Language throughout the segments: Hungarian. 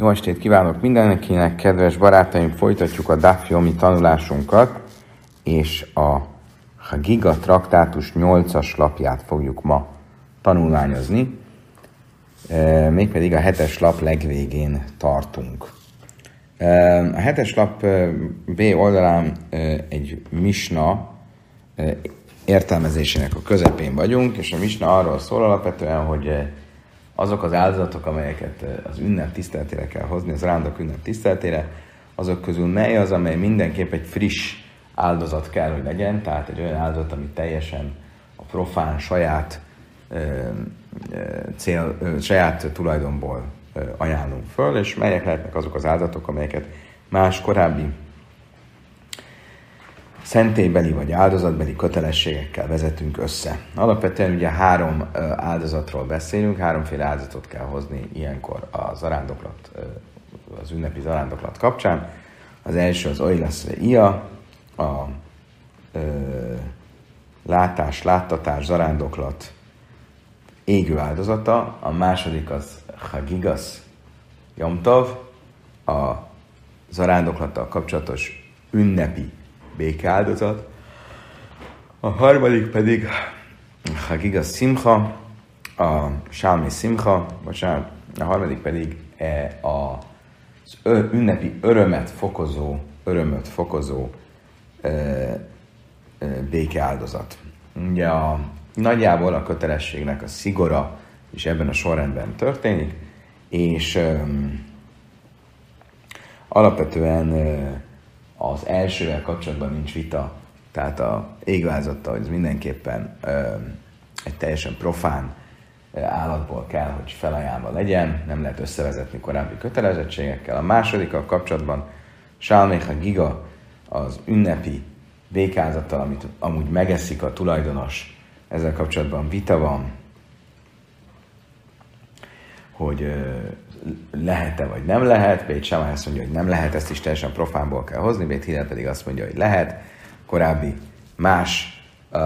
Jó estét kívánok mindenkinek, kedves barátaim! Folytatjuk a Dafjomi tanulásunkat, és a Giga traktátus 8-as lapját fogjuk ma tanulmányozni, e, mégpedig a hetes lap legvégén tartunk. E, a hetes lap e, B oldalán egy misna értelmezésének a közepén vagyunk, és a misna arról szól alapvetően, hogy azok az áldozatok, amelyeket az ünnep tiszteletére kell hozni, az rándok ünnep tiszteletére, azok közül mely az, amely mindenképp egy friss áldozat kell, hogy legyen, tehát egy olyan áldozat, ami teljesen a profán saját ö, ö, cél, ö, saját tulajdonból ajánlunk föl, és melyek lehetnek azok az áldozatok, amelyeket más korábbi szentélybeli vagy áldozatbeli kötelességekkel vezetünk össze. Alapvetően ugye három áldozatról beszélünk, háromféle áldozatot kell hozni ilyenkor a zarándoklat, az ünnepi zarándoklat kapcsán. Az első az Oilaszve Ia, a ö, látás, láttatás, zarándoklat égő áldozata, a második az Hagigas Jomtov, a zarándoklattal kapcsolatos ünnepi békeáldozat. A harmadik pedig a Giga Simcha, a Sámi Simcha, bocsánat, a harmadik pedig e a az ünnepi örömet fokozó, örömöt fokozó e, e, békeáldozat. Ugye a, nagyjából a kötelességnek a szigora is ebben a sorrendben történik, és e, alapvetően e, az elsővel kapcsolatban nincs vita, tehát a égvázattal, ez mindenképpen ö, egy teljesen profán állatból kell, hogy felajánlva legyen, nem lehet összevezetni korábbi kötelezettségekkel. A második a kapcsolatban Sálméha Giga az ünnepi békázattal, amit amúgy megeszik a tulajdonos, ezzel kapcsolatban vita van, hogy lehet-e vagy nem lehet. Bét Sámály azt mondja, hogy nem lehet, ezt is teljesen profánból kell hozni, Bét Hillel pedig azt mondja, hogy lehet. Korábbi más uh,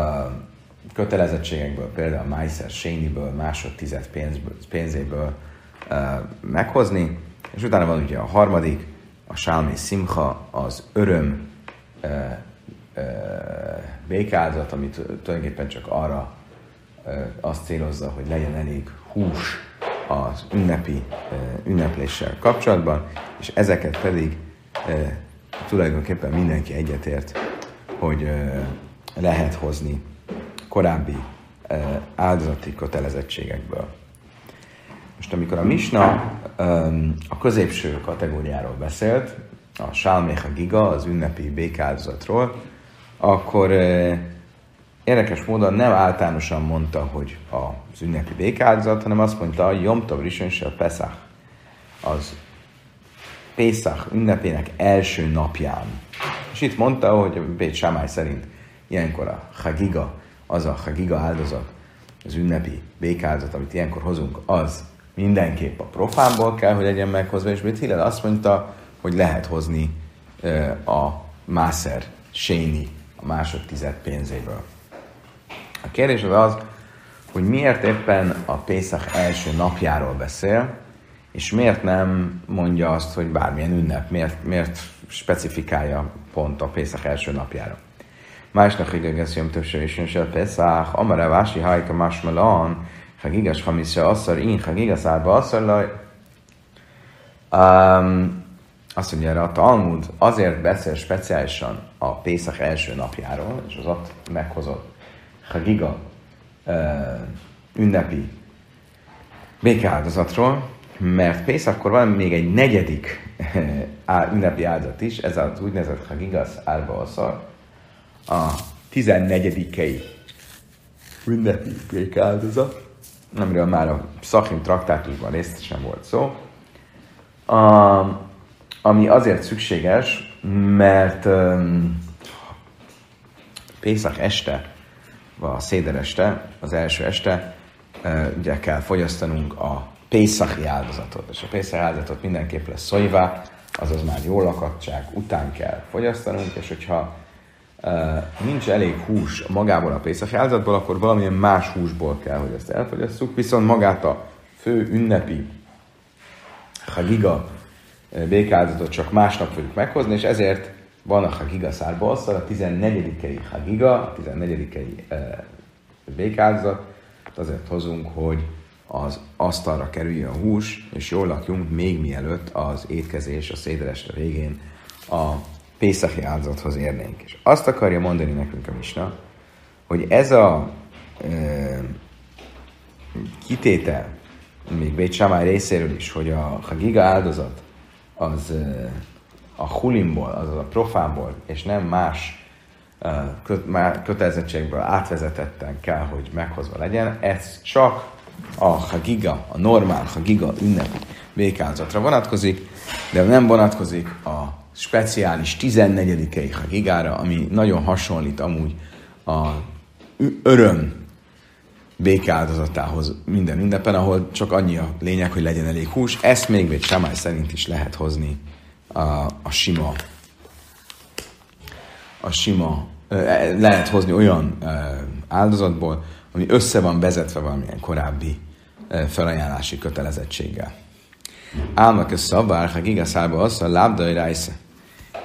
kötelezettségekből, például a Meiser Sényiből, másodtized pénzből, pénzéből uh, meghozni. És utána van ugye a harmadik, a Sálmi Simcha, az öröm uh, uh, békázat, amit tulajdonképpen csak arra uh, azt célozza, hogy legyen elég hús az ünnepi ünnepléssel kapcsolatban, és ezeket pedig tulajdonképpen mindenki egyetért, hogy lehet hozni korábbi áldozati kötelezettségekből. Most amikor a Misna a középső kategóriáról beszélt, a Sálméha Giga, az ünnepi békáldozatról, akkor érdekes módon nem általánosan mondta, hogy az ünnepi békáldozat, hanem azt mondta, hogy Jomtov Rishon Pesach, az Pészach ünnepének első napján. És itt mondta, hogy Bét Sámály szerint ilyenkor a Hagiga, az a Hagiga áldozat, az ünnepi békáldozat, amit ilyenkor hozunk, az mindenképp a profánból kell, hogy legyen meghozva, és Bét Hillel azt mondta, hogy lehet hozni a Máser Séni a másodtized pénzéből. A kérdés az hogy miért éppen a Pészak első napjáról beszél, és miért nem mondja azt, hogy bármilyen ünnep, miért, miért specifikálja pont a Pészak első napjára. Másnak igaz, jön többször is jön se Pészak, amara vási hajka másmelan, ha gigas hamisza asszar, én ha gigas árba asszar laj. Um, azt mondja erre a Talmud, azért beszél speciálisan a Pészak első napjáról, és az ott meghozott Hagiga ünnepi békeáldozatról, mert Pészakkor van még egy negyedik ünnepi áldozat is, ez az úgynevezett Hagigas Árba Aszar, a tizennegyedikei ünnepi békeáldozat, amiről már a Szachim traktátusban sem volt szó, a, ami azért szükséges, mert um, Pészak este a széder este, az első este, ugye kell fogyasztanunk a Pészachi áldozatot. És a Pészachi áldozatot mindenképp lesz szojvá, azaz már jó lakadság után kell fogyasztanunk, és hogyha nincs elég hús magából a Pészachi áldozatból, akkor valamilyen más húsból kell, hogy ezt elfogyasszuk, viszont magát a fő ünnepi Hagiga békáldozatot csak másnap fogjuk meghozni, és ezért van a Hagiga szárba a 14. Hagiga, a 14. békáldozat, azért hozunk, hogy az asztalra kerüljön a hús, és jól lakjunk még mielőtt az étkezés a szédeleste végén a Pészachi áldozathoz érnénk. És azt akarja mondani nekünk a Misna, hogy ez a e, kitétel, még Bét részéről is, hogy a Hagiga áldozat az e, a hulimból, azaz a profából, és nem más e, kötelezettségből átvezetetten kell, hogy meghozva legyen, ez csak a Hagiga, a normál Hagiga ünnepi békázatra vonatkozik, de nem vonatkozik a speciális 14. Hagigára, ami nagyon hasonlít amúgy a öröm békáldozatához minden ünnepen, ahol csak annyi a lényeg, hogy legyen elég hús. Ezt még egy Samály szerint is lehet hozni a, a sima a sima, lehet hozni olyan áldozatból, ami össze van vezetve valamilyen korábbi felajánlási kötelezettséggel. Álmak a szabár, ha gigaszába az, a lábdai rájsze.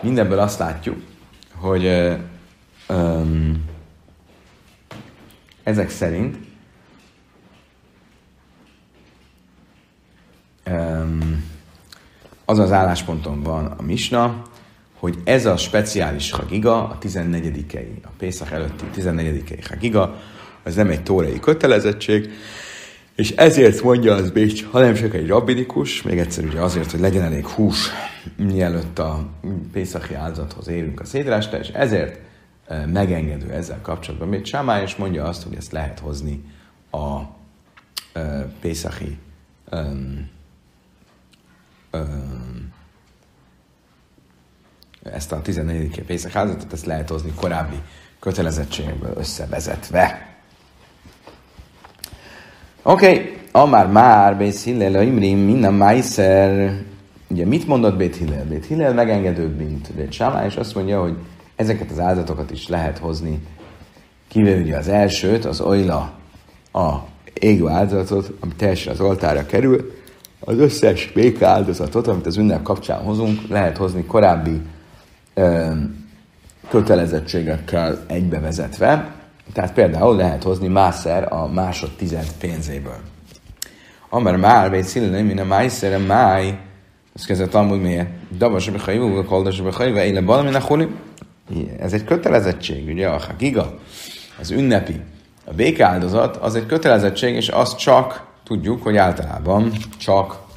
Mindenből azt látjuk, hogy um, ezek szerint um, az az állásponton van a Misna, hogy ez a speciális hagiga, a 14 a Pészak előtti 14 hagiga, ez nem egy tórai kötelezettség, és ezért mondja az Bécs, hanem csak egy rabbinikus, még egyszer ugye azért, hogy legyen elég hús, mielőtt a Pészaki áldozathoz érünk a szédrásta, és ezért e, megengedő ezzel kapcsolatban. Még Sámály is mondja azt, hogy ezt lehet hozni a e, Pészaki um, um, ezt a 14. Pészak áldozatot, ezt lehet hozni korábbi kötelezettségből összevezetve. Oké, okay. Amár már Bét Hillel, Imrim, minden Májszer. Ugye mit mondott Bét Hillel? Bét Hillel megengedőbb, mint Bét Sámá, és azt mondja, hogy ezeket az áldatokat is lehet hozni. Kivéve ugye az elsőt, az Oila, a égő áldozatot, ami teljesen az oltára kerül, az összes béka áldozatot, amit az ünnep kapcsán hozunk, lehet hozni korábbi kötelezettségekkel egybevezetve, tehát például lehet hozni mászer a másodtized pénzéből. Amár már, vagy szillen, mint a májszer, a máj, ez kezdett amúgy miért? Dabas a behajvú, vagy koldas a behajvú, éle valami a. Ez egy kötelezettség, ugye, a giga, az ünnepi, a békáldozat, az egy kötelezettség, és azt csak tudjuk, hogy általában csak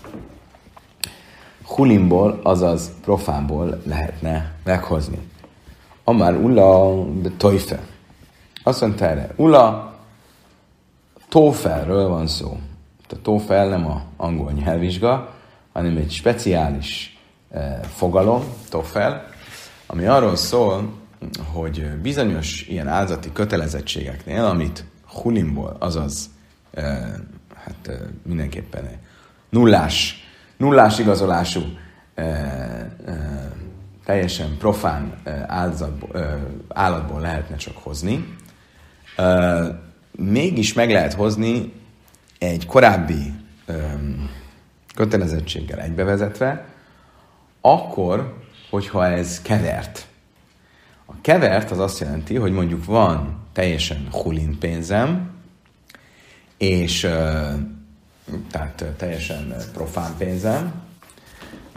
hulimból, azaz profánból lehetne meghozni. Amár ulla de tojfe. Azt mondta erre, Ula, TOEFL-ről van szó. A TOEFL nem a angol nyelvvizsga, hanem egy speciális eh, fogalom, TOEFL, ami arról szól, hogy bizonyos ilyen áldozati kötelezettségeknél, amit hulimból, azaz eh, hát eh, mindenképpen nullás, nullás igazolású eh, eh, teljesen profán áldozatból, eh, állatból lehetne csak hozni, mégis meg lehet hozni egy korábbi um, kötelezettséggel egybevezetve, akkor, hogyha ez kevert. A kevert az azt jelenti, hogy mondjuk van teljesen hulin pénzem, és tehát teljesen profán pénzem,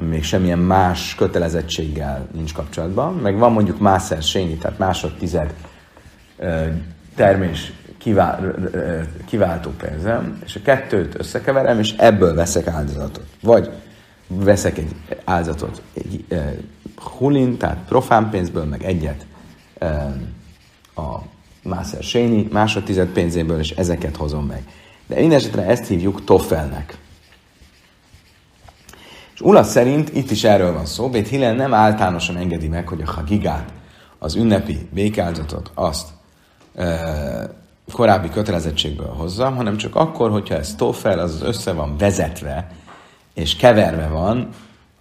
még semmilyen más kötelezettséggel nincs kapcsolatban, meg van mondjuk mászer sényi, tehát másodtized termés kiváltó pénzem, és a kettőt összekeverem, és ebből veszek áldozatot. Vagy veszek egy áldozatot egy e, hulin, tehát profán pénzből, meg egyet e, a Mászer Séni másodtized pénzéből, és ezeket hozom meg. De én esetre ezt hívjuk Toffelnek. És Ula szerint itt is erről van szó, Bét Hillel nem általánosan engedi meg, hogy a Hagigát, az ünnepi békáldozatot, azt korábbi kötelezettségből hozzam, hanem csak akkor, hogyha ez fel, az össze van vezetve, és keverve van,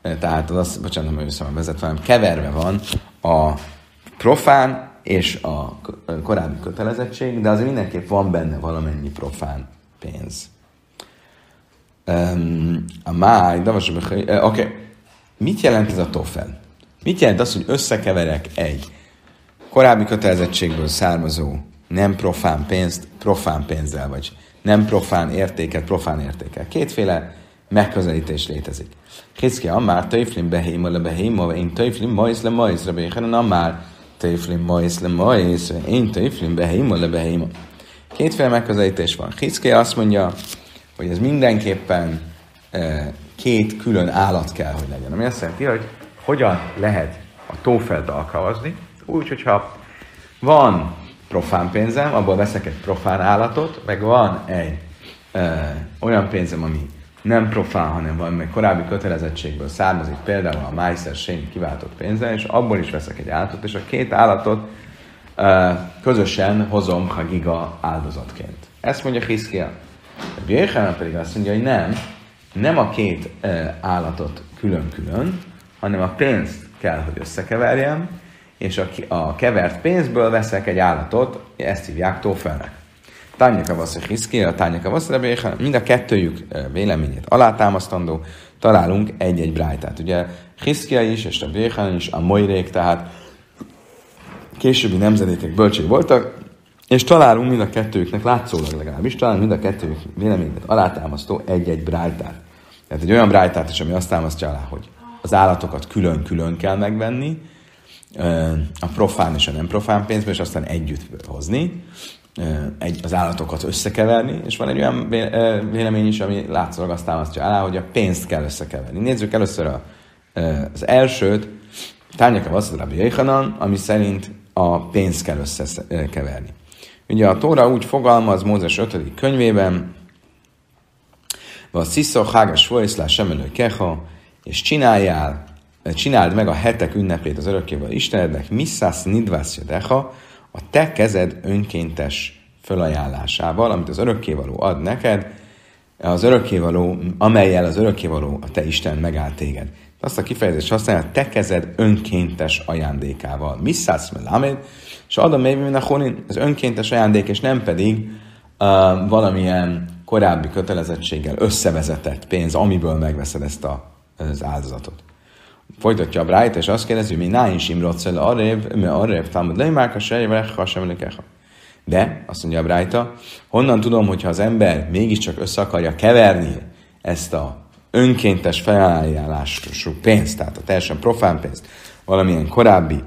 tehát az bocsánat, nem össze van vezetve, hanem keverve van a profán és a korábbi kötelezettség, de azért mindenképp van benne valamennyi profán pénz. Um, a máj, de most oké. Okay. mit jelent ez a tofel? Mit jelent az, hogy összekeverek egy korábbi kötelezettségből származó nem profán pénzt profán pénzzel, vagy nem profán értéket profán értékel. Kétféle megközelítés létezik. Hiszki amár tőflim behéma le behéma, én tőflim majsz le majsz, rebéhen amár tőflim majsz le majsz, én tőflim behéma le behéma. Kétféle megközelítés van. Hiszki azt mondja, hogy ez mindenképpen e, két külön állat kell, hogy legyen. Ami azt jelenti, hogy hogyan lehet a tófelt alkalmazni, úgy, hogyha van profán pénzem, abból veszek egy profán állatot, meg van egy ö, olyan pénzem, ami nem profán, hanem van meg korábbi kötelezettségből származik, például a Májszer Sén kiváltott pénze, és abból is veszek egy állatot, és a két állatot közösen hozom ha giga áldozatként. Ezt mondja Hiszkia. A pedig azt mondja, hogy nem, nem a két állatot külön-külön, hanem a pénzt kell, hogy összekeverjem, és a, a kevert pénzből veszek egy állatot, ezt hívják tófelnek. Tányaka vasz Hiszki, a Tányaka vasz mind a kettőjük véleményét alátámasztandó, találunk egy-egy brájtát. Ugye Hiszkia is, és a Béhan is, a Moirék, tehát későbbi nemzedékek bölcség voltak, és találunk mind a kettőjüknek, látszólag legalábbis, találunk mind a kettőjük véleményét alátámasztó egy-egy brájtát. Tehát egy olyan brájtát is, ami azt támasztja alá, hogy az állatokat külön-külön kell megvenni, a profán és a nem profán pénzből, és aztán együtt hozni, egy, az állatokat összekeverni, és van egy olyan vélemény is, ami látszólag azt támasztja alá, hogy a pénzt kell összekeverni. Nézzük először a, az elsőt, Tányaka Vasszad Rabbi ami szerint a pénzt kell összekeverni. Ugye a Tóra úgy fogalmaz Mózes 5. könyvében, a Sziszó, Hágas Folyszlás, Semelő Keha, és csináljál csináld meg a hetek ünnepét az örökkéval Istenednek, misszász nidvász deha, a te kezed önkéntes fölajánlásával, amit az örökkévaló ad neked, az örökkévaló, amelyel az örökkévaló a te Isten megállt téged. Azt a kifejezést használja, te kezed önkéntes ajándékával. Misszász melamed, és adom minden honin, az önkéntes ajándék, és nem pedig uh, valamilyen korábbi kötelezettséggel összevezetett pénz, amiből megveszed ezt a, az áldozatot. Folytatja a Brájt, és azt kérdezi, mi náin simrocel arrébb, mi arrébb támad leimárka sejverecha semlekecha. De, azt mondja a Brájta, honnan tudom, hogyha az ember mégiscsak össze akarja keverni ezt a önkéntes felajánlású pénzt, tehát a teljesen profán pénzt, valamilyen korábbi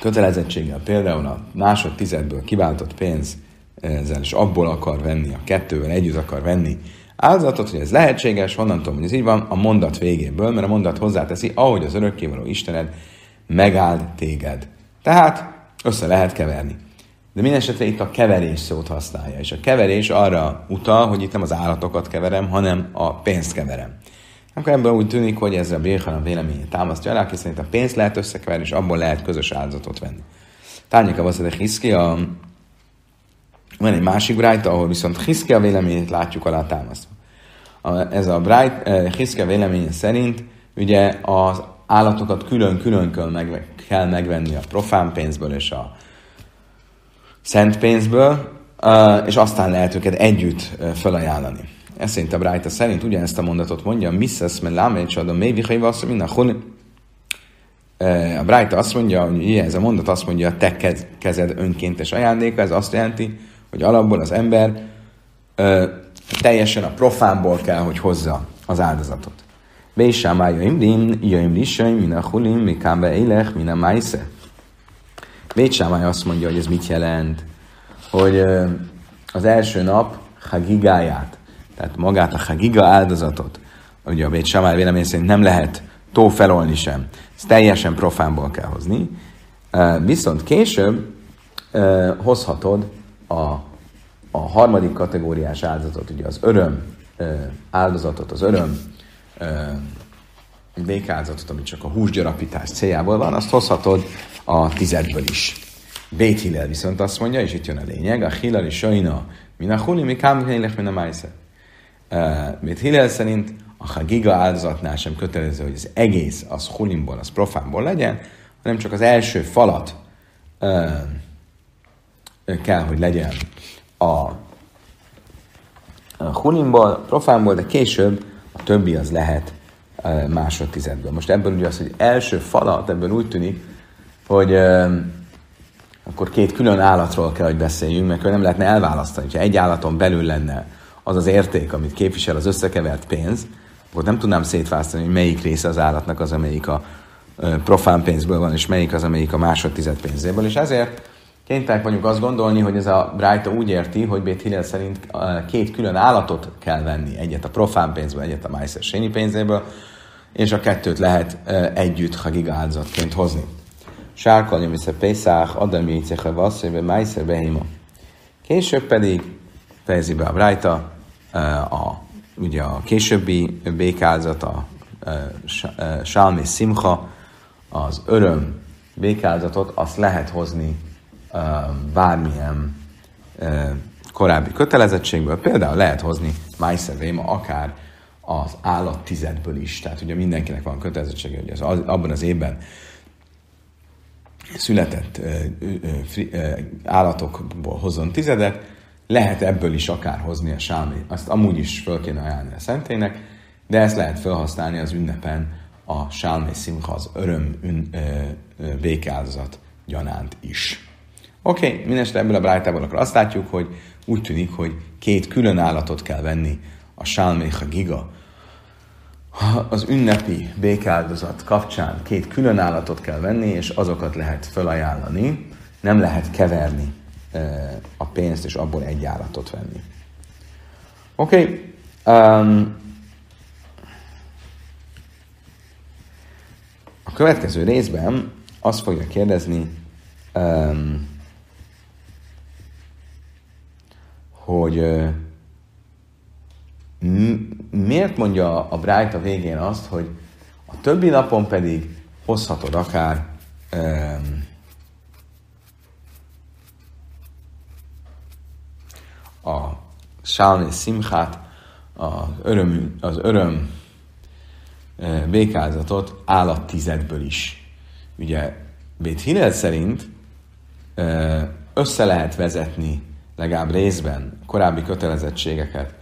kötelezettséggel, például a másodtizedből kiváltott pénz, ezzel és abból akar venni, a kettővel együtt akar venni áldozatot, hogy ez lehetséges, honnan tudom, hogy ez így van, a mondat végéből, mert a mondat hozzáteszi, ahogy az örökkévaló Istened megáld téged. Tehát össze lehet keverni. De minden itt a keverés szót használja, és a keverés arra utal, hogy itt nem az állatokat keverem, hanem a pénzt keverem. Akkor ebből úgy tűnik, hogy ez a Bérhanan véleményét támasztja alá, hiszen itt a pénzt lehet összekeverni, és abból lehet közös áldozatot venni. Tárnyika Vaszadek Hiszki, a van egy másik brájta, ahol viszont Hiszke véleményét látjuk alá támasztva. Ez a Bright eh, Hiszke véleménye szerint ugye az állatokat külön-külön kell, kell megvenni a profán pénzből és a szent pénzből, és aztán lehet őket együtt felajánlani. Ez szerint a Brájta szerint ugyanezt a mondatot mondja, Mrs. lámét a mély vihai minden a Brájta azt mondja, hogy ez a mondat azt mondja, a te kezed önkéntes ajándéka, ez azt jelenti, hogy alapból az ember teljesen a profánból kell, hogy hozza az áldozatot. Beisámá jöjjim jöjjim lissaim, min a hulim, mi kámbe élech, min a májsze. Bécsámály azt mondja, hogy ez mit jelent, hogy az első nap hagigáját, tehát magát a hagiga áldozatot, ugye a Bécsámály vélemény szerint nem lehet tó felolni sem, ezt teljesen profánból kell hozni, viszont később hozhatod a, a harmadik kategóriás áldozatot, ugye az öröm áldozatot, az öröm békáldozatot, ami csak a húsgyarapítás céljából van, azt hozhatod a tizedből is. Bét Hillel viszont azt mondja, és itt jön a lényeg, a Hillel is sajna, min a huli, mi kám min a májsze. Bét Hillel szerint a Hagiga áldozatnál sem kötelező, hogy az egész az hulimból, az profánból legyen, hanem csak az első falat kell, hogy legyen a hulimból, profánból, de később a többi az lehet másodtizedből. Most ebből ugye az, hogy első falat, ebből úgy tűnik, hogy akkor két külön állatról kell, hogy beszéljünk, mert nem lehetne elválasztani. Ha egy állaton belül lenne az az érték, amit képvisel az összekevert pénz, akkor nem tudnám szétválasztani, hogy melyik része az állatnak az, amelyik a profán pénzből van, és melyik az, amelyik a másodtized pénzéből. És ezért kénytelenek vagyunk azt gondolni, hogy ez a Brájta úgy érti, hogy Bét Hillel szerint két külön állatot kell venni, egyet a profán pénzből, egyet a Májszer Sényi pénzéből, és a kettőt lehet együtt hagiga áldozatként hozni. Sárkal a Pészák, Adam Jécehe Vasszébe, Májszer Behima. Később pedig fejezi be a Brájta, a, ugye a későbbi békázat, a Salmi Simcha, az öröm békázatot, azt lehet hozni bármilyen korábbi kötelezettségből. Például lehet hozni Májszervéma akár az állat tizedből is. Tehát ugye mindenkinek van kötelezettsége, hogy az, abban az évben született állatokból hozzon tizedet, lehet ebből is akár hozni a sámi. Azt amúgy is föl kéne ajánlani a szentének, de ezt lehet felhasználni az ünnepen a sálmé szimcha, az öröm ün, ö, ö, békáldozat gyanánt is. Oké, okay, mindeste ebből a brájtából akkor azt látjuk, hogy úgy tűnik, hogy két külön állatot kell venni a sálméha giga, az ünnepi békáldozat kapcsán két külön állatot kell venni, és azokat lehet felajánlani, nem lehet keverni a pénzt, és abból egy állatot venni. Oké, okay. um, a következő részben azt fogja kérdezni, um, hogy uh, miért mondja a Brájta végén azt, hogy a többi napon pedig hozhatod akár um, a Sálné Simchát, az öröm, az öröm e, békázatot állattizedből is. Ugye Bét Hillel szerint e, össze lehet vezetni legalább részben korábbi kötelezettségeket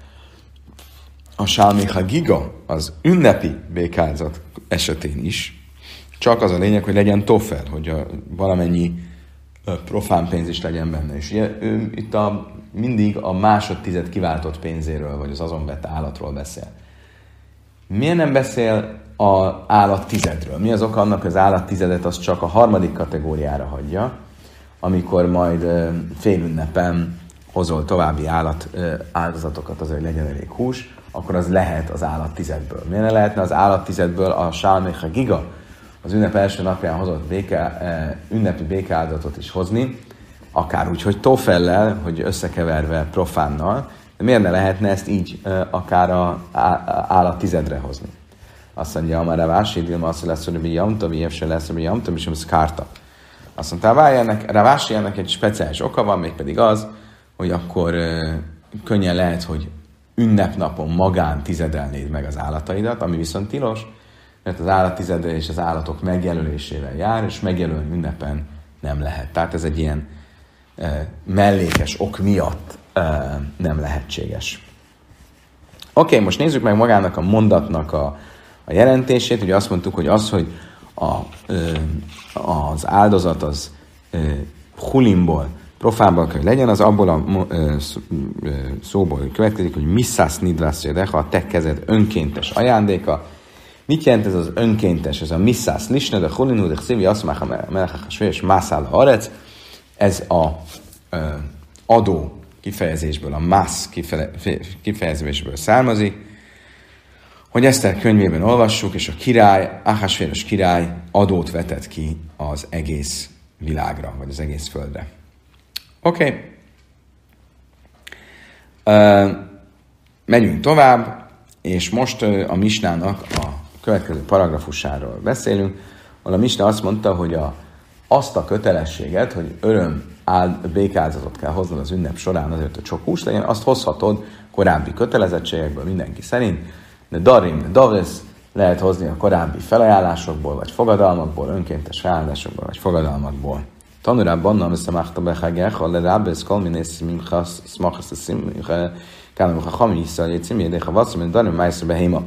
a Sálméha Giga, az ünnepi békázat esetén is, csak az a lényeg, hogy legyen tofel, hogy a, valamennyi profán pénz is legyen benne. És ugye, ő itt a, mindig a másodtized kiváltott pénzéről, vagy az azon vett állatról beszél. Miért nem beszél az állat tizedről? Mi az oka annak, hogy az állat tizedet az csak a harmadik kategóriára hagyja, amikor majd félünnepen hozol további állat áldozatokat, azért legyen elég hús, akkor az lehet az állat tizedből. Miért ne lehetne az állat tizedből a Sálméha Giga, az ünnep első napján hozott béke, ünnepi békeáldatot is hozni, akár úgy, hogy tofellel, hogy összekeverve profánnal, de miért ne lehetne ezt így akár a állat tizedre hozni? Azt mondja, már a Vási Dilma azt lesz, hogy Jamta, Viev se lesz, hogy Jamta, és ez kárta. Azt mondta, ennek, Ravási ennek egy speciális oka van, mégpedig az, hogy akkor könnyen lehet, hogy ünnepnapon magán tizedelnéd meg az állataidat, ami viszont tilos, mert az állattizedelés az állatok megjelölésével jár, és megjelölni ünnepen nem lehet. Tehát ez egy ilyen e, mellékes ok miatt e, nem lehetséges. Oké, okay, most nézzük meg magának a mondatnak a, a jelentését. Ugye azt mondtuk, hogy az, hogy a, e, az áldozat az e, hulimból profánból kell legyen, az abból a szóból következik, hogy misszász nidrász de a te kezed önkéntes ajándéka. Mit jelent ez az önkéntes, ez a misszász lisne, de holinu, de szívi, azt már a és mászál a arec. Ez a adó kifejezésből, a mász kifejezésből származik, hogy Eszter könyvében olvassuk, és a király, Ahasvéros király adót vetett ki az egész világra, vagy az egész földre. Oké. Okay. Uh, megyünk tovább, és most a Misnának a következő paragrafusáról beszélünk, ahol a Misna azt mondta, hogy a, azt a kötelességet, hogy öröm áld, békázatot kell hoznod az ünnep során azért, hogy sok hús legyen, azt hozhatod korábbi kötelezettségekből mindenki szerint, de darim, de davesz lehet hozni a korábbi felajánlásokból, vagy fogadalmakból, önkéntes felajánlásokból, vagy fogadalmakból. Tanura banna mesamachta bechagecha le rabbes kol miné simchas smachas simcha kana mechacham yisrael yitzim yedecha vatzim en darim ma'aser behema.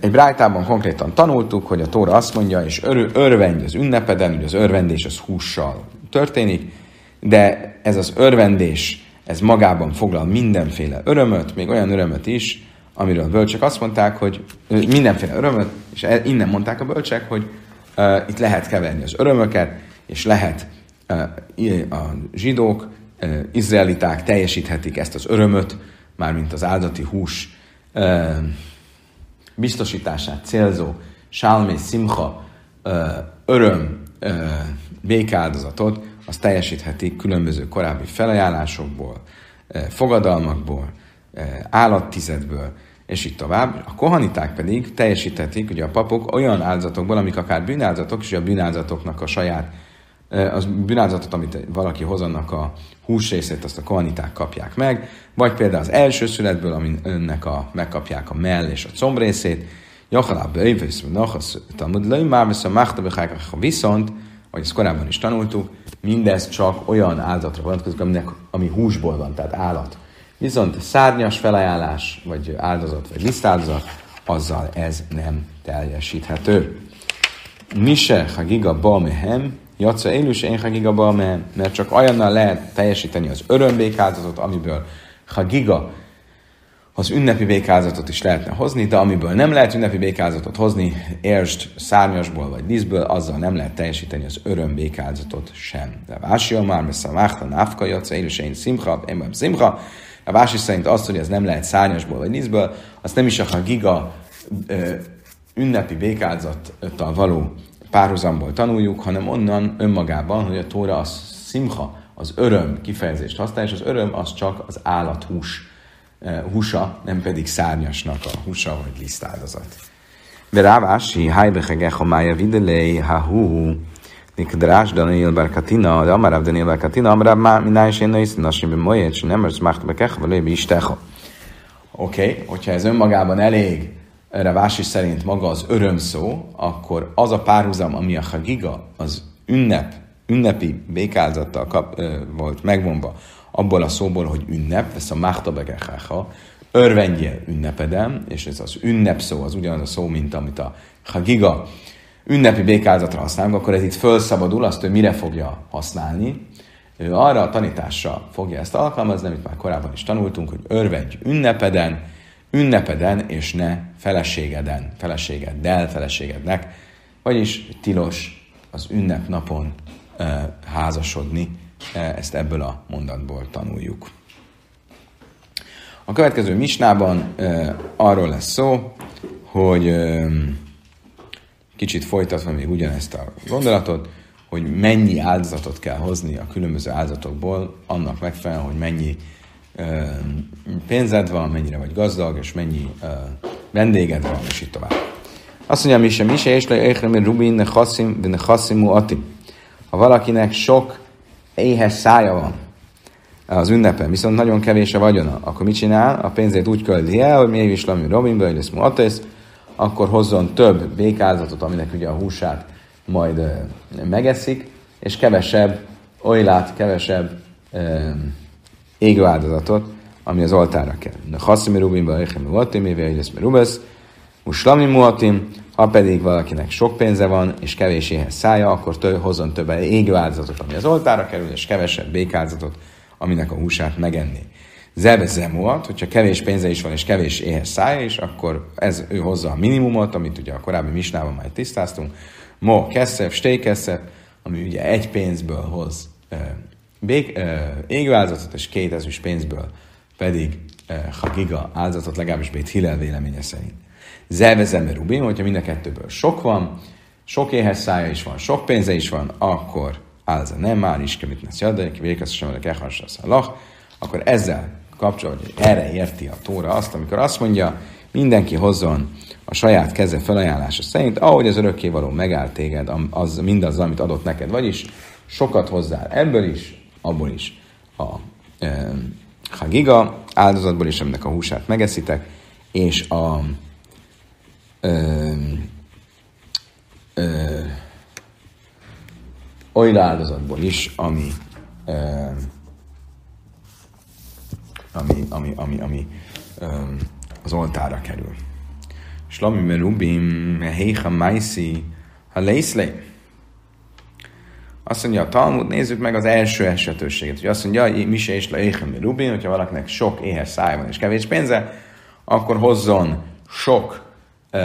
Egy brájtában konkrétan tanultuk, hogy a Tóra azt mondja, és ör, örvendj az ünnepeden, hogy az örvendés az hússal történik, de ez az örvendés, ez magában foglal mindenféle örömöt, még olyan örömöt is, amiről a bölcsek azt mondták, hogy mindenféle örömöt, és e, innen mondták a bölcsek, hogy uh, itt lehet keverni az örömöket, és lehet a zsidók, izraeliták teljesíthetik ezt az örömöt, mármint az áldati hús biztosítását célzó sálmé szimcha uh, öröm békáldozatot, azt teljesíthetik különböző korábbi felajánlásokból, fogadalmakból, állattizedből, és így tovább. A kohaniták pedig teljesítették, ugye a papok olyan áldozatokból, amik akár bűnáldozatok, és a bűnáldozatoknak a saját, az bűnáldozatot, amit valaki hoz, annak a húsrészét, azt a kohaniták kapják meg, vagy például az első születből, önnek a, megkapják a mell és a combrészét, Jachalább Öjvész, Nachasz, Talmud Löj, már a viszont, ahogy ezt korábban is tanultuk, mindez csak olyan áldatra vonatkozik, aminek, ami húsból van, tehát állat. Viszont szárnyas felajánlás, vagy áldozat, vagy lisztáldozat, azzal ez nem teljesíthető. Mise hagiga balmehem, jatsza élős én hagiga mert csak olyannal lehet teljesíteni az örömbékáldozatot, amiből hagiga az ünnepi békázatot is lehetne hozni, de amiből nem lehet ünnepi békázatot hozni, értsd szárnyasból vagy díszből, azzal nem lehet teljesíteni az öröm békázatot sem. De vási már, messze máhta, náfka, élős én szimcha, én szimcha, a Vási szerint azt, hogy ez nem lehet szárnyasból vagy nízből, azt nem is a giga ö, ünnepi békázattal való párhuzamból tanuljuk, hanem onnan önmagában, hogy a Tóra az szimha, az öröm kifejezést használ, és az öröm az csak az állathús eh, húsa, nem pedig szárnyasnak a húsa vagy lisztázat. De rávási, hájbehegech a mája videlei, ha hú, nikdrás Daniel Berkatina, de Amarav Daniel Berkatina, Amarav már minál is én nősz, nasim bimoyet, nem ezt mácht bekech, vagy Oké, okay, hogyha ez önmagában elég, Ravási szerint maga az öröm szó, akkor az a párhuzam, ami a Hagiga, az ünnep, ünnepi békázattal kap, ö, volt megvonva, abból a szóból, hogy ünnep, ez a Machta Begechacha, örvendje ünnepedem, és ez az ünnep szó, az ugyanaz a szó, mint amit a Hagiga ünnepi békázatra használunk, akkor ez itt felszabadul, azt ő mire fogja használni. Ő arra a tanításra fogja ezt alkalmazni, amit már korábban is tanultunk, hogy örvendj ünnepeden, ünnepeden és ne feleségeden, feleségeddel, feleségednek, vagyis tilos az ünnepnapon e, házasodni, ezt ebből a mondatból tanuljuk. A következő misnában e, arról lesz szó, hogy e, kicsit folytatva még ugyanezt a gondolatot, hogy mennyi áldozatot kell hozni a különböző áldozatokból, annak megfelelően, hogy mennyi pénzed van, mennyire vagy gazdag, és mennyi vendéged van, és így tovább. Azt mondja, mi sem, mi se, és le rubin ne chassim, ne chassimu atim. Ha valakinek sok éhes szája van az ünnepen, viszont nagyon kevés a vagyona, akkor mit csinál? A pénzét úgy költi el, hogy még is lami robin, vagy lesz mu akkor hozzon több békáldozatot, aminek ugye a húsát majd megeszik, és kevesebb ojlát, kevesebb ö, égő áldozatot, ami az oltára kell. De haszimi rubinba, echem muatim, éve lesz rubesz, muslami muatim, ha pedig valakinek sok pénze van, és kevés éhes szája, akkor tő, hozzon több égő áldozatot, ami az oltára kerül, és kevesebb békáldozatot, aminek a húsát megenni zebe zemuat, hogyha kevés pénze is van és kevés éhes szája is, akkor ez ő hozza a minimumot, amit ugye a korábbi misnában már tisztáztunk. Mo keszep, stékeszep, ami ugye egy pénzből hoz bék, e, égő és két ezüst pénzből pedig e, giga áldozatot, legalábbis Bét Hillel véleménye szerint. Zeve zeme rubin, hogyha mind a kettőből sok van, sok éhes szája is van, sok pénze is van, akkor álza nem már is kemit jadai, ki vékesz sem a akkor ezzel kapcsolatban, erre érti a Tóra azt, amikor azt mondja, mindenki hozzon a saját keze felajánlása szerint, ahogy az örökkévaló megáll téged, az mindaz, amit adott neked, vagyis sokat hozzál ebből is, abból is a e, hagiga áldozatból is, aminek a húsát megeszitek, és a e, e, olyan áldozatból is, ami e, ami, ami, ami, ami um, az oltára kerül. Slami merubim, heicha maisi, ha leiszlé. Azt mondja a Talmud, nézzük meg az első esetőséget. Hogy azt mondja, mi se is leéhem rubin, hogyha valakinek sok éhes száj van és kevés pénze, akkor hozzon sok uh,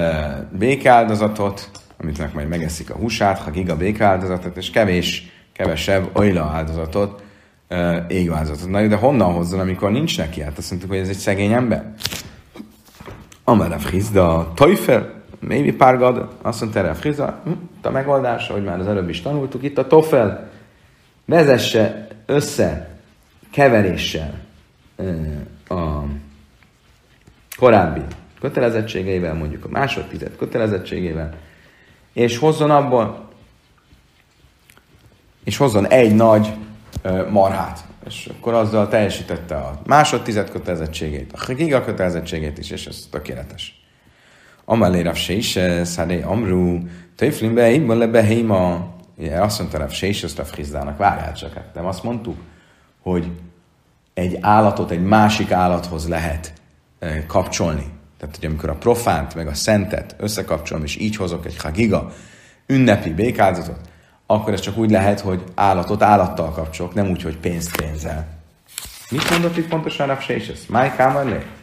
békáldozatot, amit majd megeszik a húsát, ha giga békáldozatot, és kevés, kevesebb olyla áldozatot, uh, égváldozatot. Na, de honnan hozzon, amikor nincs neki? Hát azt mondtuk, hogy ez egy szegény ember. Amara Frizda, Teufel, maybe párgad, azt mondta erre a Frizda, hm, a megoldás, hogy már az előbb is tanultuk, itt a Tofel vezesse össze keveréssel a korábbi kötelezettségeivel, mondjuk a másodtized kötelezettségével, és hozzon abból, és hozzon egy nagy marhát. És akkor azzal teljesítette a másodtized kötelezettségét, a giga kötelezettségét is, és ez tökéletes. Amalé Rav Sése, Száré Amru, Töjflin Behéma, le Behéma. Ugye azt mondta Rav Sése, azt Rav Hizdának, várjál csak, hát nem azt mondtuk, hogy egy állatot egy másik állathoz lehet eh, kapcsolni. Tehát, hogy amikor a profánt meg a szentet összekapcsolom, és így hozok egy hagiga ünnepi békáldozatot, akkor ez csak úgy lehet, hogy állatot állattal kapcsolok, nem úgy, hogy pénzt pénzzel. Mit mondott itt pontosan Rav Séses? Máj Kámar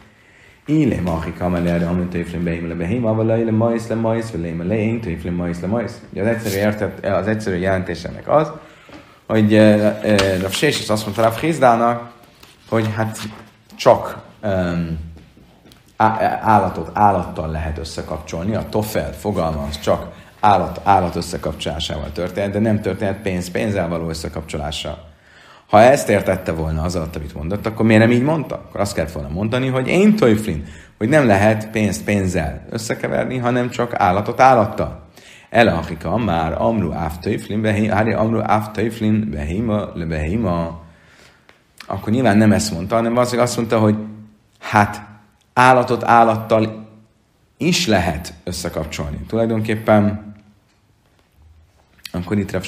Ile machi kamer erre, amit tőflin beim le beim, aval le majsz le majsz, vagy le én tőflin majsz le majsz. Az egyszerű, értett, az egyszerű jelentés ennek az, hogy Rav Sés azt mondta Rav Hizdának, hogy hát csak um, állatot állattal lehet összekapcsolni, a tofel fogalma az csak állat, állat összekapcsolásával történt, de nem történt pénz pénzzel való összekapcsolással. Ha ezt értette volna az alatt, amit mondott, akkor miért nem így mondta? Akkor azt kellett volna mondani, hogy én tojflin, hogy nem lehet pénzt pénzzel összekeverni, hanem csak állatot állattal. El Afrika már amru áf tojflin, behima, amru áf tojflin, behima, le behima. Akkor nyilván nem ezt mondta, hanem hogy azt mondta, hogy hát állatot állattal is lehet összekapcsolni. Tulajdonképpen akkor itt Rav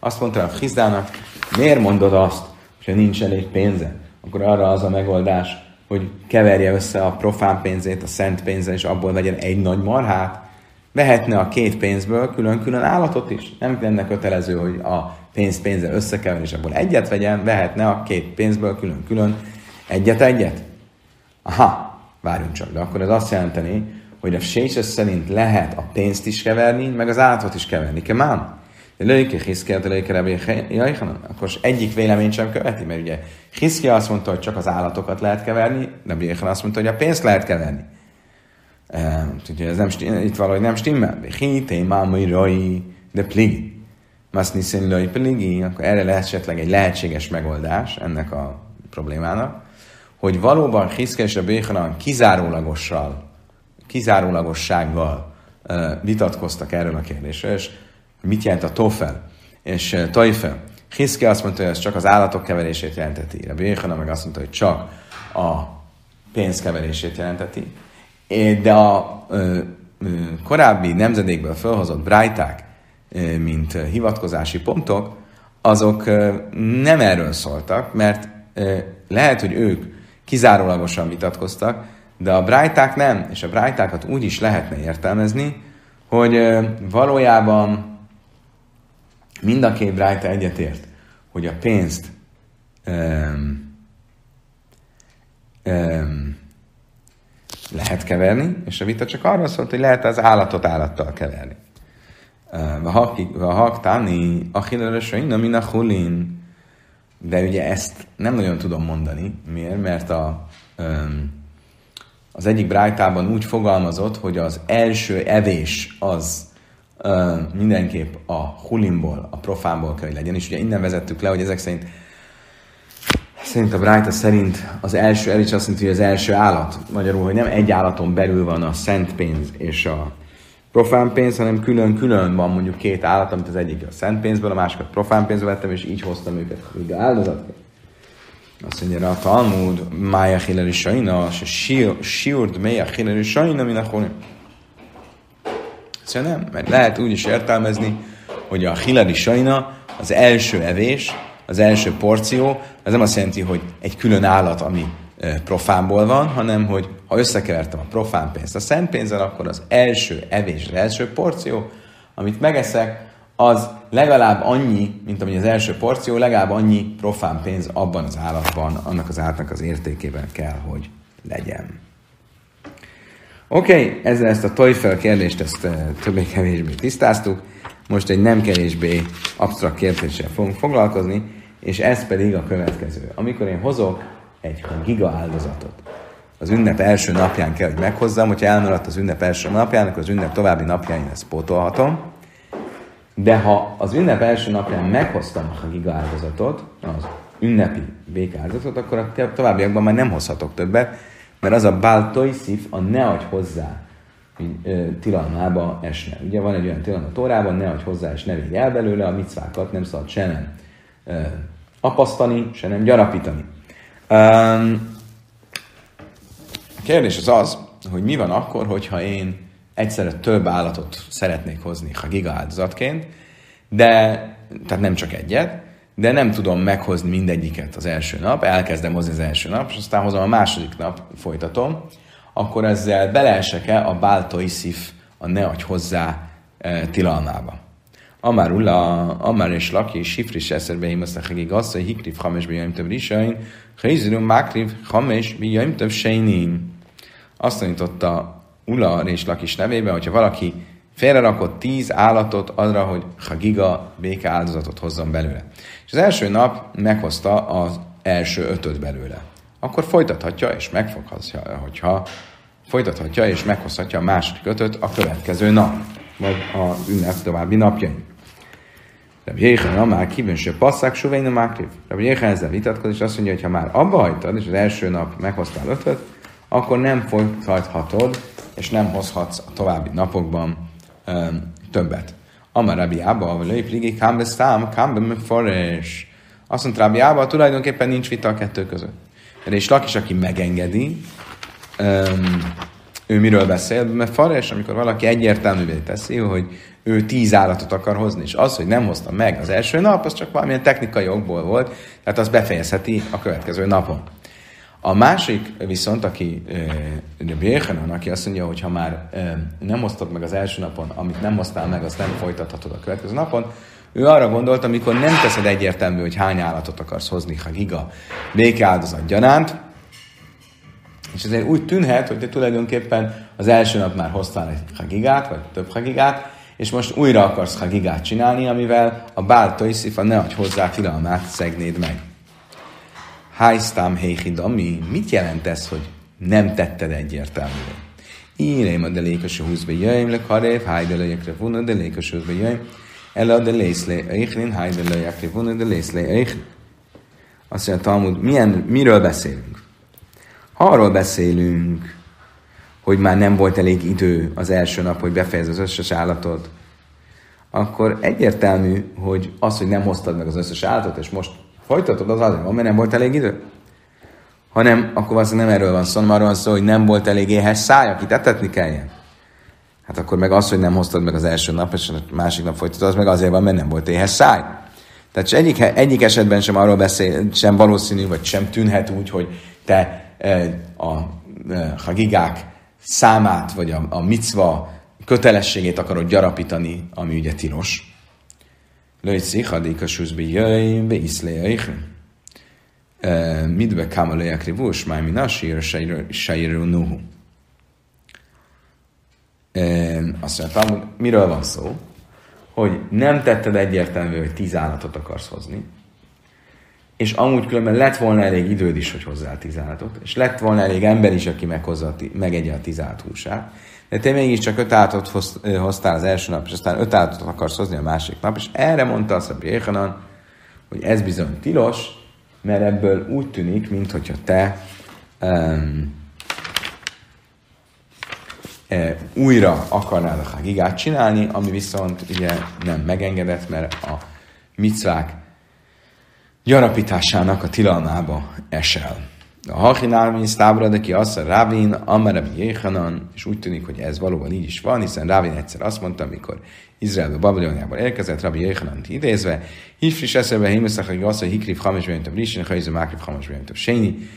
azt mondta a Hizdának, miért mondod azt, hogy nincs elég pénze? Akkor arra az a megoldás, hogy keverje össze a profán pénzét a szent pénzzel, és abból vegyen egy nagy marhát. Vehetne a két pénzből külön-külön állatot is. Nem lenne kötelező, hogy a pénz pénzzel összekever, és abból egyet vegyen, vehetne a két pénzből külön-külön egyet-egyet. Aha, várjunk csak, de akkor ez azt jelenteni, hogy a séses szerint lehet a pénzt is keverni, meg az állatot is keverni. Kemán? Lőke Hiszkia, Lőke Rabbi Jaichanan, akkor egyik vélemény sem követi, mert ugye Hiszkia azt mondta, hogy csak az állatokat lehet keverni, Rabbi Jaichanan azt mondta, hogy a pénzt lehet keverni. Ugye ez nem, itt valahogy nem stimmel. Hité, mámai, roi, de pligi. Azt niszin pligi, akkor erre lehet esetleg egy lehetséges megoldás ennek a problémának, hogy valóban Hiszkia és Rabbi Jaichanan kizárólagossal, kizárólagossággal vitatkoztak erről a kérdésről, és mit jelent a tofel és uh, taifel. Hiszke azt mondta, hogy ez csak az állatok keverését jelenteti. A Béhana meg azt mondta, hogy csak a pénzkeverését jelenteti. De a korábbi nemzedékből felhozott brájták, mint hivatkozási pontok, azok nem erről szóltak, mert lehet, hogy ők kizárólagosan vitatkoztak, de a brájták nem, és a brájtákat úgy is lehetne értelmezni, hogy valójában Mind a két brájta egyetért, hogy a pénzt um, um, lehet keverni, és a vita csak arról szólt, hogy lehet az állatot állattal keverni. Ha tani, a min a hulin. De ugye ezt nem nagyon tudom mondani. Miért? Mert a, az egyik brájtában úgy fogalmazott, hogy az első evés az mindenképp a hulimból, a profánból kell, hogy legyen. És ugye innen vezettük le, hogy ezek szerint szerint a Brájta szerint az első el is azt mondja, hogy az első állat, magyarul, hogy nem egy állaton belül van a szent pénz és a profán pénz, hanem külön-külön van mondjuk két állat, amit az egyik a szent pénzből, a másikat profán pénzből vettem, és így hoztam őket de áldozatként. Azt mondja a Talmud, Mája Hilleri Sajna, se Siurd Mája Hilleri Sajna, min a Szóval nem, mert lehet úgy is értelmezni, hogy a hilali sajna, az első evés, az első porció, az nem azt jelenti, hogy egy külön állat, ami profánból van, hanem hogy ha összekevertem a profán pénzt a szent pénzzel, akkor az első evés, az első porció, amit megeszek, az legalább annyi, mint amennyi az első porció, legalább annyi profán pénz abban az állatban, annak az állatnak az értékében kell, hogy legyen. Oké, okay, ezzel ezt a tojfel kérdést ezt uh, többé-kevésbé tisztáztuk. Most egy nem kevésbé absztrakt kérdéssel fogunk foglalkozni, és ez pedig a következő. Amikor én hozok egy giga áldozatot, az ünnep első napján kell, hogy meghozzam, hogyha elmaradt az ünnep első napján, akkor az ünnep további napjain ezt pótolhatom. De ha az ünnep első napján meghoztam a giga áldozatot, az ünnepi békáldozatot, akkor a továbbiakban már nem hozhatok többet, mert az a bál toiszif, a ne adj hozzá tilalmába esne. Ugye van egy olyan tilalom a Tórában, ne adj hozzá és ne védj el belőle, a micvákat nem szabad se nem apasztani, se nem gyarapítani. Um, kérdés az az, hogy mi van akkor, hogyha én egyszerre több állatot szeretnék hozni ha giga áldozatként, de, tehát nem csak egyet, de nem tudom meghozni mindegyiket az első nap, elkezdem hozni az első nap, és aztán hozom a második nap, folytatom, akkor ezzel beleesek-e a báltai szif, a ne adj hozzá e, tilalmába. Amár ulla, amár és laki, sifris eszerbe himasz a hegig azt, hogy hikriv hames bijaim több risain, helyzülünk mákriv hames bijaim több sejnin. Azt tanította Ula és Lakis nevébe, hogyha valaki félrerakott tíz állatot arra, hogy giga béke áldozatot hozzon belőle. És az első nap meghozta az első ötöt belőle. Akkor folytathatja és megfoghatja, hogyha folytathatja és meghozhatja a második ötöt a következő nap, vagy a ünnep további napjain. Rabbi Jéhan már kívül se passzák, suvein a mákriv. Rabbi Jéhan ezzel vitatkozik, és azt mondja, hogy ha már abba hagytad, és az első nap meghoztál ötöt, akkor nem folytathatod, és nem hozhatsz a további napokban többet. Amar Rabbi Abba, vagy Löjp Ligi, Kambe Szám, Kambe Forrás. Azt mondta Rabbi tulajdonképpen nincs vita a kettő között. És Lakis, aki megengedi, ő miről beszél, mert Fares, amikor valaki egyértelművé teszi, hogy ő tíz állatot akar hozni, és az, hogy nem hozta meg az első nap, az csak valamilyen technikai okból volt, tehát az befejezheti a következő napon. A másik viszont, aki Bérhanan, aki azt mondja, hogy ha már nem hoztad meg az első napon, amit nem hoztál meg, azt nem folytathatod a következő napon, ő arra gondolt, amikor nem teszed egyértelmű, hogy hány állatot akarsz hozni, ha giga békeáldozat gyanánt, és ezért úgy tűnhet, hogy te tulajdonképpen az első nap már hoztál egy hagigát, vagy több hagigát, és most újra akarsz hagigát csinálni, amivel a Bál ne adj hozzá tilalmát, szegnéd meg. Hájsztám héhidami, mit jelent ez, hogy nem tetted egyértelműen? Írém a delékos húzbe jöjjön, le karév, hájdelőjekre vuna, delékos húzbe jöjjön, el a delészlé eichrin, hájdelőjekre vuna, delészlé eichrin. Azt mondja, Talmud, milyen, miről beszélünk? Ha arról beszélünk, hogy már nem volt elég idő az első nap, hogy befejezd az összes állatot, akkor egyértelmű, hogy az, hogy nem hoztad meg az összes állatot, és most folytatod, az azért van, mert nem volt elég idő. Hanem akkor valószínűleg nem erről van szó, hanem arról van szó, hogy nem volt elég éhes száj, akit etetni kelljen. Hát akkor meg az, hogy nem hoztad meg az első nap, és a másik nap folytatod, az meg azért van, mert nem volt éhes száj. Tehát egyik, egyik esetben sem arról beszél, sem valószínű, vagy sem tűnhet úgy, hogy te a hagigák számát, vagy a, a micva kötelességét akarod gyarapítani, ami ugye tilos. Lőjtszik, hadik a súzbi jöjj, be iszléjaik. Midbe kámalőjek rivus, máj mi nasír, sajírú nuhu. Azt mondtam, miről van szó? Hogy nem tetted egyértelmű, hogy tíz állatot akarsz hozni, és amúgy különben lett volna elég időd is, hogy hozzá tíz állatot, és lett volna elég ember is, aki meghozza, megegye a tíz állat húsát, de te mégiscsak öt állatot hoztál az első nap, és aztán öt állatot akarsz hozni a másik nap, és erre mondta a Szabi hogy ez bizony tilos, mert ebből úgy tűnik, mintha te um, e, újra akarnád a hagigát csinálni, ami viszont ugye nem megengedett, mert a micvák gyarapításának a tilalmába esel. A Hachinál, mint Sztábra, de ki azt a Rávin, Amarabi Jéhanan, és úgy tűnik, hogy ez valóban így is van, hiszen Rávin egyszer azt mondta, amikor Izraelbe Babiloniából érkezett, Rabbi Jéhanan idézve, Hifris eszebe, Himészak, hogy azt, hogy Hikriv Hames Bejöntöm Risin, Hajző Mákriv Hames Bejöntöm Séni,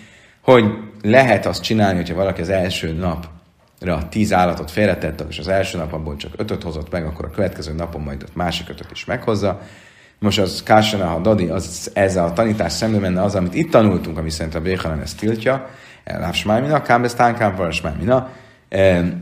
hogy lehet azt csinálni, hogyha valaki az első napra tíz állatot félretett, és az első nap abból csak ötöt hozott meg, akkor a következő napon majd ott másik ötöt is meghozza. Most az Kásana, ha Dadi, az, ez a tanítás szembe menne az, amit itt tanultunk, ami szerint a Béhanan ezt tiltja, Lávsmájmina, Kámbesztán, Kámvarasmájmina,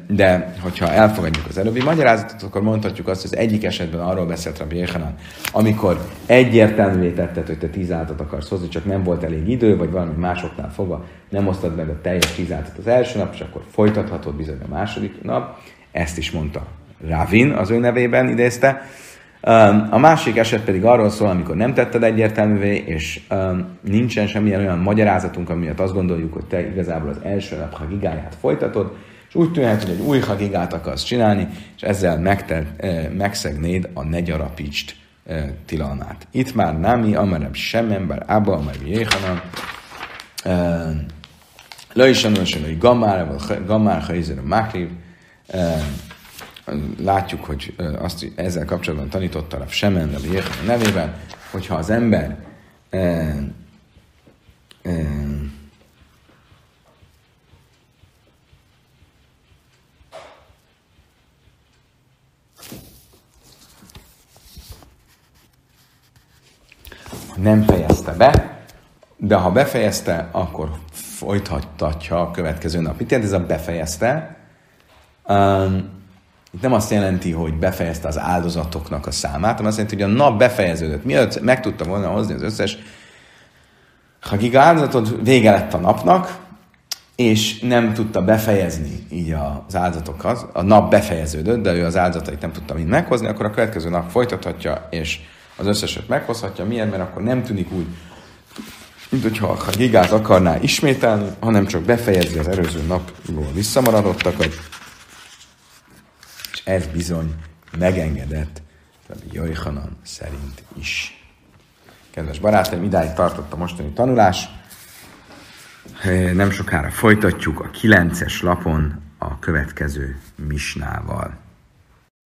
de hogyha elfogadjuk az előbbi magyarázatot, akkor mondhatjuk azt, hogy az egyik esetben arról beszélt Rabbi Yechanan, amikor egyértelművé tetted, hogy te tíz állatot akarsz hozni, csak nem volt elég idő, vagy valami másoknál fogva nem osztad meg a teljes tíz állatot az első nap, és akkor folytathatod bizony a második nap. Ezt is mondta Ravin az ő nevében idézte. A másik eset pedig arról szól, amikor nem tetted egyértelművé, és nincsen semmilyen olyan magyarázatunk, amiatt azt gondoljuk, hogy te igazából az első nap hagigáját folytatod, és úgy tűnhet, hogy egy új hagigát akarsz csinálni, és ezzel megte, megszegnéd a ne gyarapítsd tilalmát. Itt már námi, amerem sem ember, ába, amerem jéhanan, le is hogy gamár, gamár, ha a mákriv, látjuk, hogy azt ezzel kapcsolatban tanította a Semen a nevében, hogyha az ember e, e, nem fejezte be, de ha befejezte, akkor folytathatja a következő nap. Mit jelent ez a befejezte? Um, itt nem azt jelenti, hogy befejezte az áldozatoknak a számát, hanem azt jelenti, hogy a nap befejeződött. Mielőtt meg tudta volna hozni az összes Hagiga áldozatot, vége lett a napnak, és nem tudta befejezni így az áldozatokat. A nap befejeződött, de ő az áldozatait nem tudta mind meghozni, akkor a következő nap folytathatja, és az összeset meghozhatja. Miért? Mert akkor nem tűnik úgy, mint hogyha a gigát akarná ismételni, hanem csak befejezi az előző napból visszamaradottakat, ez bizony megengedett Rabbi Jojhanan szerint is. Kedves barátaim, idáig tartott a mostani tanulás. Nem sokára folytatjuk a kilences lapon a következő misnával.